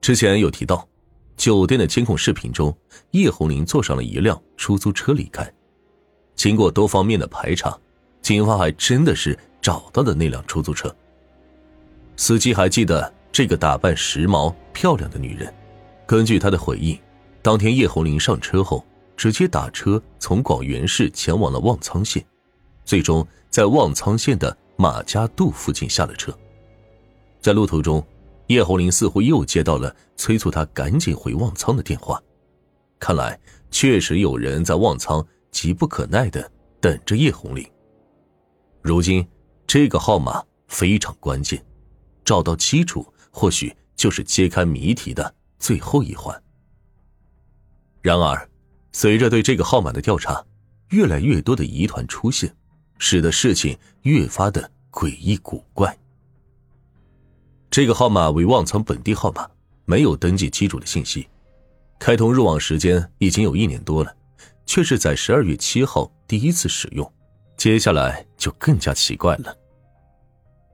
之前有提到，酒店的监控视频中，叶红林坐上了一辆出租车离开。经过多方面的排查，警方还真的是找到了那辆出租车。司机还记得这个打扮时髦漂亮的女人。根据她的回忆，当天叶红林上车后，直接打车从广元市前往了望苍县，最终在望苍县的马家渡附近下了车。在路途中，叶红林似乎又接到了催促他赶紧回望苍的电话，看来确实有人在望苍急不可耐的等着叶红林。如今，这个号码非常关键，找到基础或许就是揭开谜题的最后一环。然而，随着对这个号码的调查，越来越多的疑团出现，使得事情越发的诡异古怪。这个号码为望苍本地号码，没有登记机主的信息，开通入网时间已经有一年多了，却是在十二月七号第一次使用，接下来就更加奇怪了。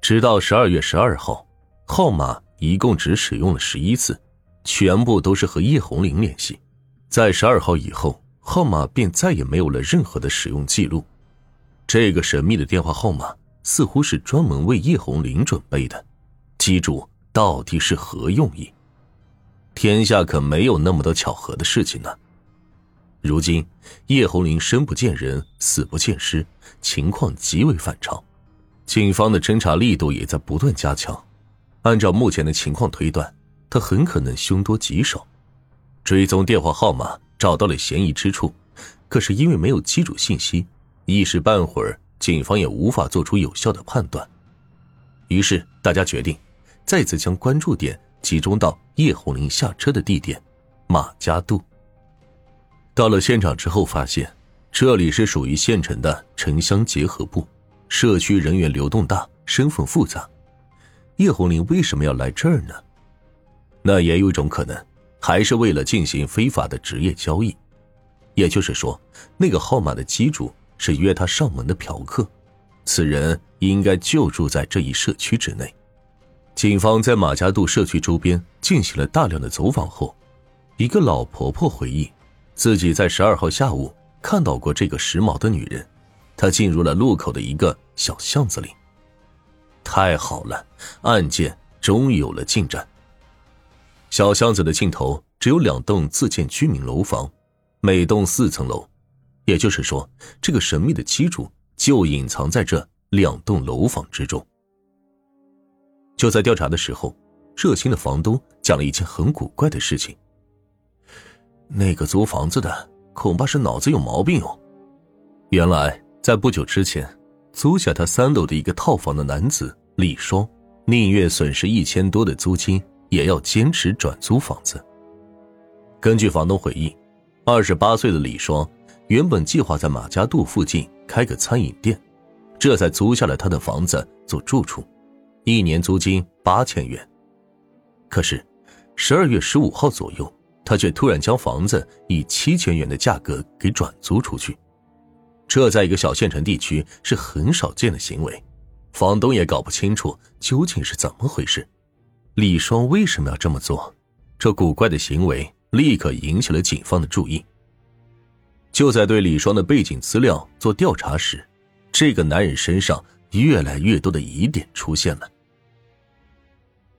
直到十二月十二号，号码一共只使用了十一次，全部都是和叶红玲联系。在十二号以后，号码便再也没有了任何的使用记录。这个神秘的电话号码似乎是专门为叶红玲准备的。机主到底是何用意？天下可没有那么多巧合的事情呢。如今叶红林生不见人，死不见尸，情况极为反常。警方的侦查力度也在不断加强。按照目前的情况推断，他很可能凶多吉少。追踪电话号码，找到了嫌疑之处，可是因为没有机主信息，一时半会儿警方也无法做出有效的判断。于是大家决定。再次将关注点集中到叶红林下车的地点马家渡。到了现场之后，发现这里是属于县城的城乡结合部，社区人员流动大，身份复杂。叶红林为什么要来这儿呢？那也有一种可能，还是为了进行非法的职业交易。也就是说，那个号码的机主是约他上门的嫖客，此人应该就住在这一社区之内。警方在马家渡社区周边进行了大量的走访后，一个老婆婆回忆，自己在十二号下午看到过这个时髦的女人。她进入了路口的一个小巷子里。太好了，案件终于有了进展。小巷子的尽头只有两栋自建居民楼房，每栋四层楼，也就是说，这个神秘的机主就隐藏在这两栋楼房之中。就在调查的时候，热心的房东讲了一件很古怪的事情。那个租房子的恐怕是脑子有毛病哦。原来在不久之前，租下他三楼的一个套房的男子李双，宁愿损失一千多的租金，也要坚持转租房子。根据房东回忆，二十八岁的李双原本计划在马家渡附近开个餐饮店，这才租下了他的房子做住处。一年租金八千元，可是十二月十五号左右，他却突然将房子以七千元的价格给转租出去，这在一个小县城地区是很少见的行为，房东也搞不清楚究竟是怎么回事。李双为什么要这么做？这古怪的行为立刻引起了警方的注意。就在对李双的背景资料做调查时，这个男人身上越来越多的疑点出现了。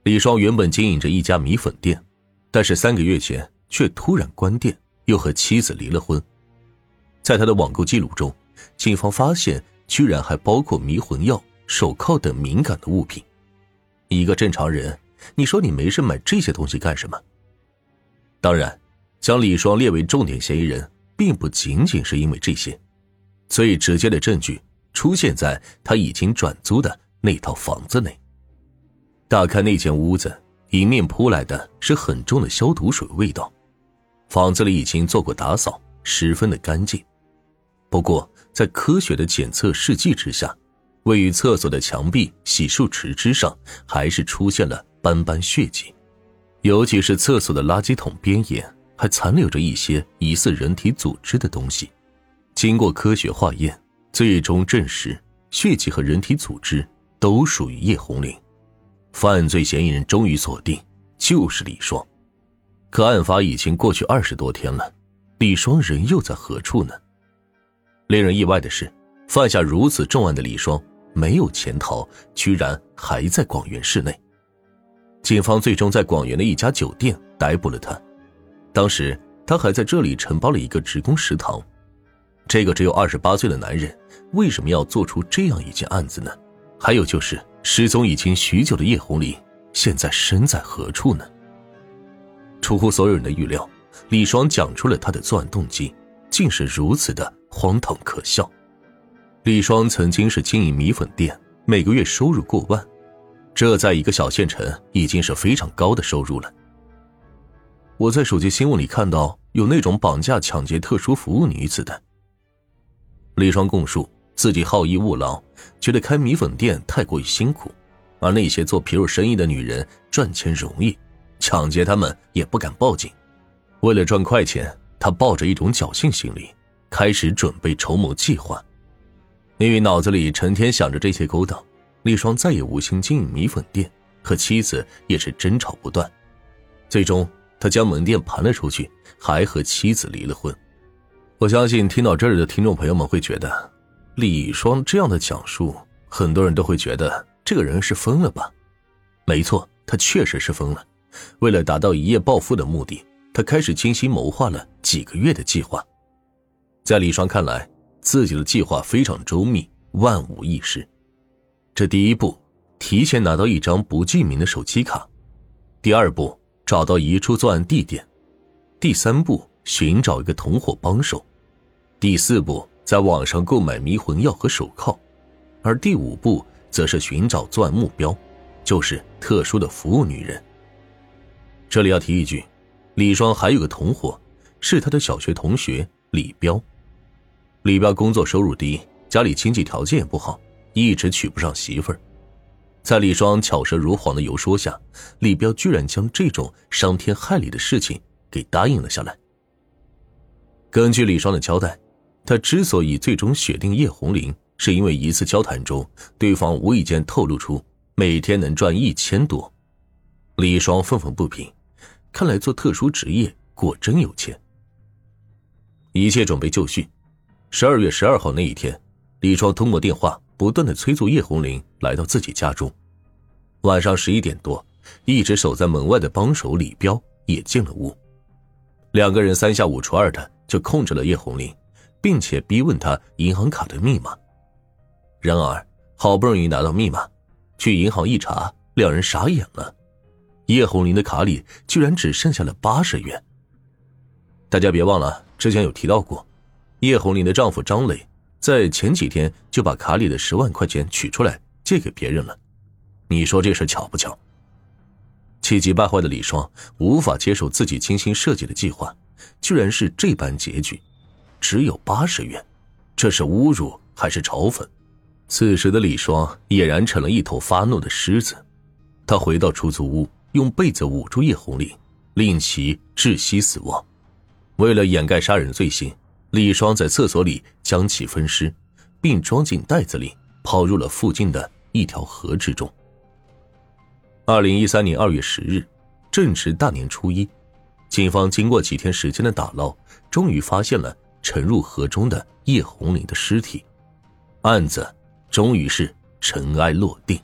李双原本经营着一家米粉店，但是三个月前却突然关店，又和妻子离了婚。在他的网购记录中，警方发现居然还包括迷魂药、手铐等敏感的物品。一个正常人，你说你没事买这些东西干什么？当然，将李双列为重点嫌疑人，并不仅仅是因为这些。最直接的证据出现在他已经转租的那套房子内。打开那间屋子，迎面扑来的是很重的消毒水味道。房子里已经做过打扫，十分的干净。不过，在科学的检测试剂之下，位于厕所的墙壁洗漱池之上还是出现了斑斑血迹，尤其是厕所的垃圾桶边沿还残留着一些疑似人体组织的东西。经过科学化验，最终证实血迹和人体组织都属于叶红玲。犯罪嫌疑人终于锁定，就是李双。可案发已经过去二十多天了，李双人又在何处呢？令人意外的是，犯下如此重案的李双没有潜逃，居然还在广元市内。警方最终在广元的一家酒店逮捕了他。当时他还在这里承包了一个职工食堂。这个只有二十八岁的男人为什么要做出这样一件案子呢？还有就是失踪已经许久的叶红林，现在身在何处呢？出乎所有人的预料，李双讲出了他的作案动机，竟是如此的荒唐可笑。李双曾经是经营米粉店，每个月收入过万，这在一个小县城已经是非常高的收入了。我在手机新闻里看到有那种绑架、抢劫特殊服务女子的。李双供述自己好逸恶劳，觉得开米粉店太过于辛苦，而那些做皮肉生意的女人赚钱容易，抢劫他们也不敢报警。为了赚快钱，他抱着一种侥幸心理，开始准备筹谋计划。因为脑子里成天想着这些勾当，李双再也无心经营米粉店，和妻子也是争吵不断。最终，他将门店盘了出去，还和妻子离了婚。我相信听到这儿的听众朋友们会觉得，李双这样的讲述，很多人都会觉得这个人是疯了吧？没错，他确实是疯了。为了达到一夜暴富的目的，他开始精心谋划了几个月的计划。在李双看来，自己的计划非常周密，万无一失。这第一步，提前拿到一张不记名的手机卡；第二步，找到一处作案地点；第三步，寻找一个同伙帮手。第四步，在网上购买迷魂药和手铐，而第五步则是寻找作案目标，就是特殊的服务女人。这里要提一句，李双还有个同伙，是他的小学同学李彪。李彪工作收入低，家里经济条件也不好，一直娶不上媳妇儿。在李双巧舌如簧的游说下，李彪居然将这种伤天害理的事情给答应了下来。根据李双的交代。他之所以最终选定叶红玲，是因为一次交谈中，对方无意间透露出每天能赚一千多。李双愤愤不平，看来做特殊职业果真有钱。一切准备就绪，十二月十二号那一天，李双通过电话不断的催促叶红玲来到自己家中。晚上十一点多，一直守在门外的帮手李彪也进了屋，两个人三下五除二的就控制了叶红玲。并且逼问他银行卡的密码。然而，好不容易拿到密码，去银行一查，两人傻眼了。叶红林的卡里居然只剩下了八十元。大家别忘了，之前有提到过，叶红林的丈夫张磊在前几天就把卡里的十万块钱取出来借给别人了。你说这事巧不巧？气急败坏的李双无法接受自己精心设计的计划，居然是这般结局。只有八十元，这是侮辱还是嘲讽？此时的李双俨然成了一头发怒的狮子。他回到出租屋，用被子捂住叶红丽，令其窒息死亡。为了掩盖杀人罪行，李双在厕所里将其分尸，并装进袋子里，抛入了附近的一条河之中。二零一三年二月十日，正值大年初一，警方经过几天时间的打捞，终于发现了。沉入河中的叶红林的尸体，案子终于是尘埃落定。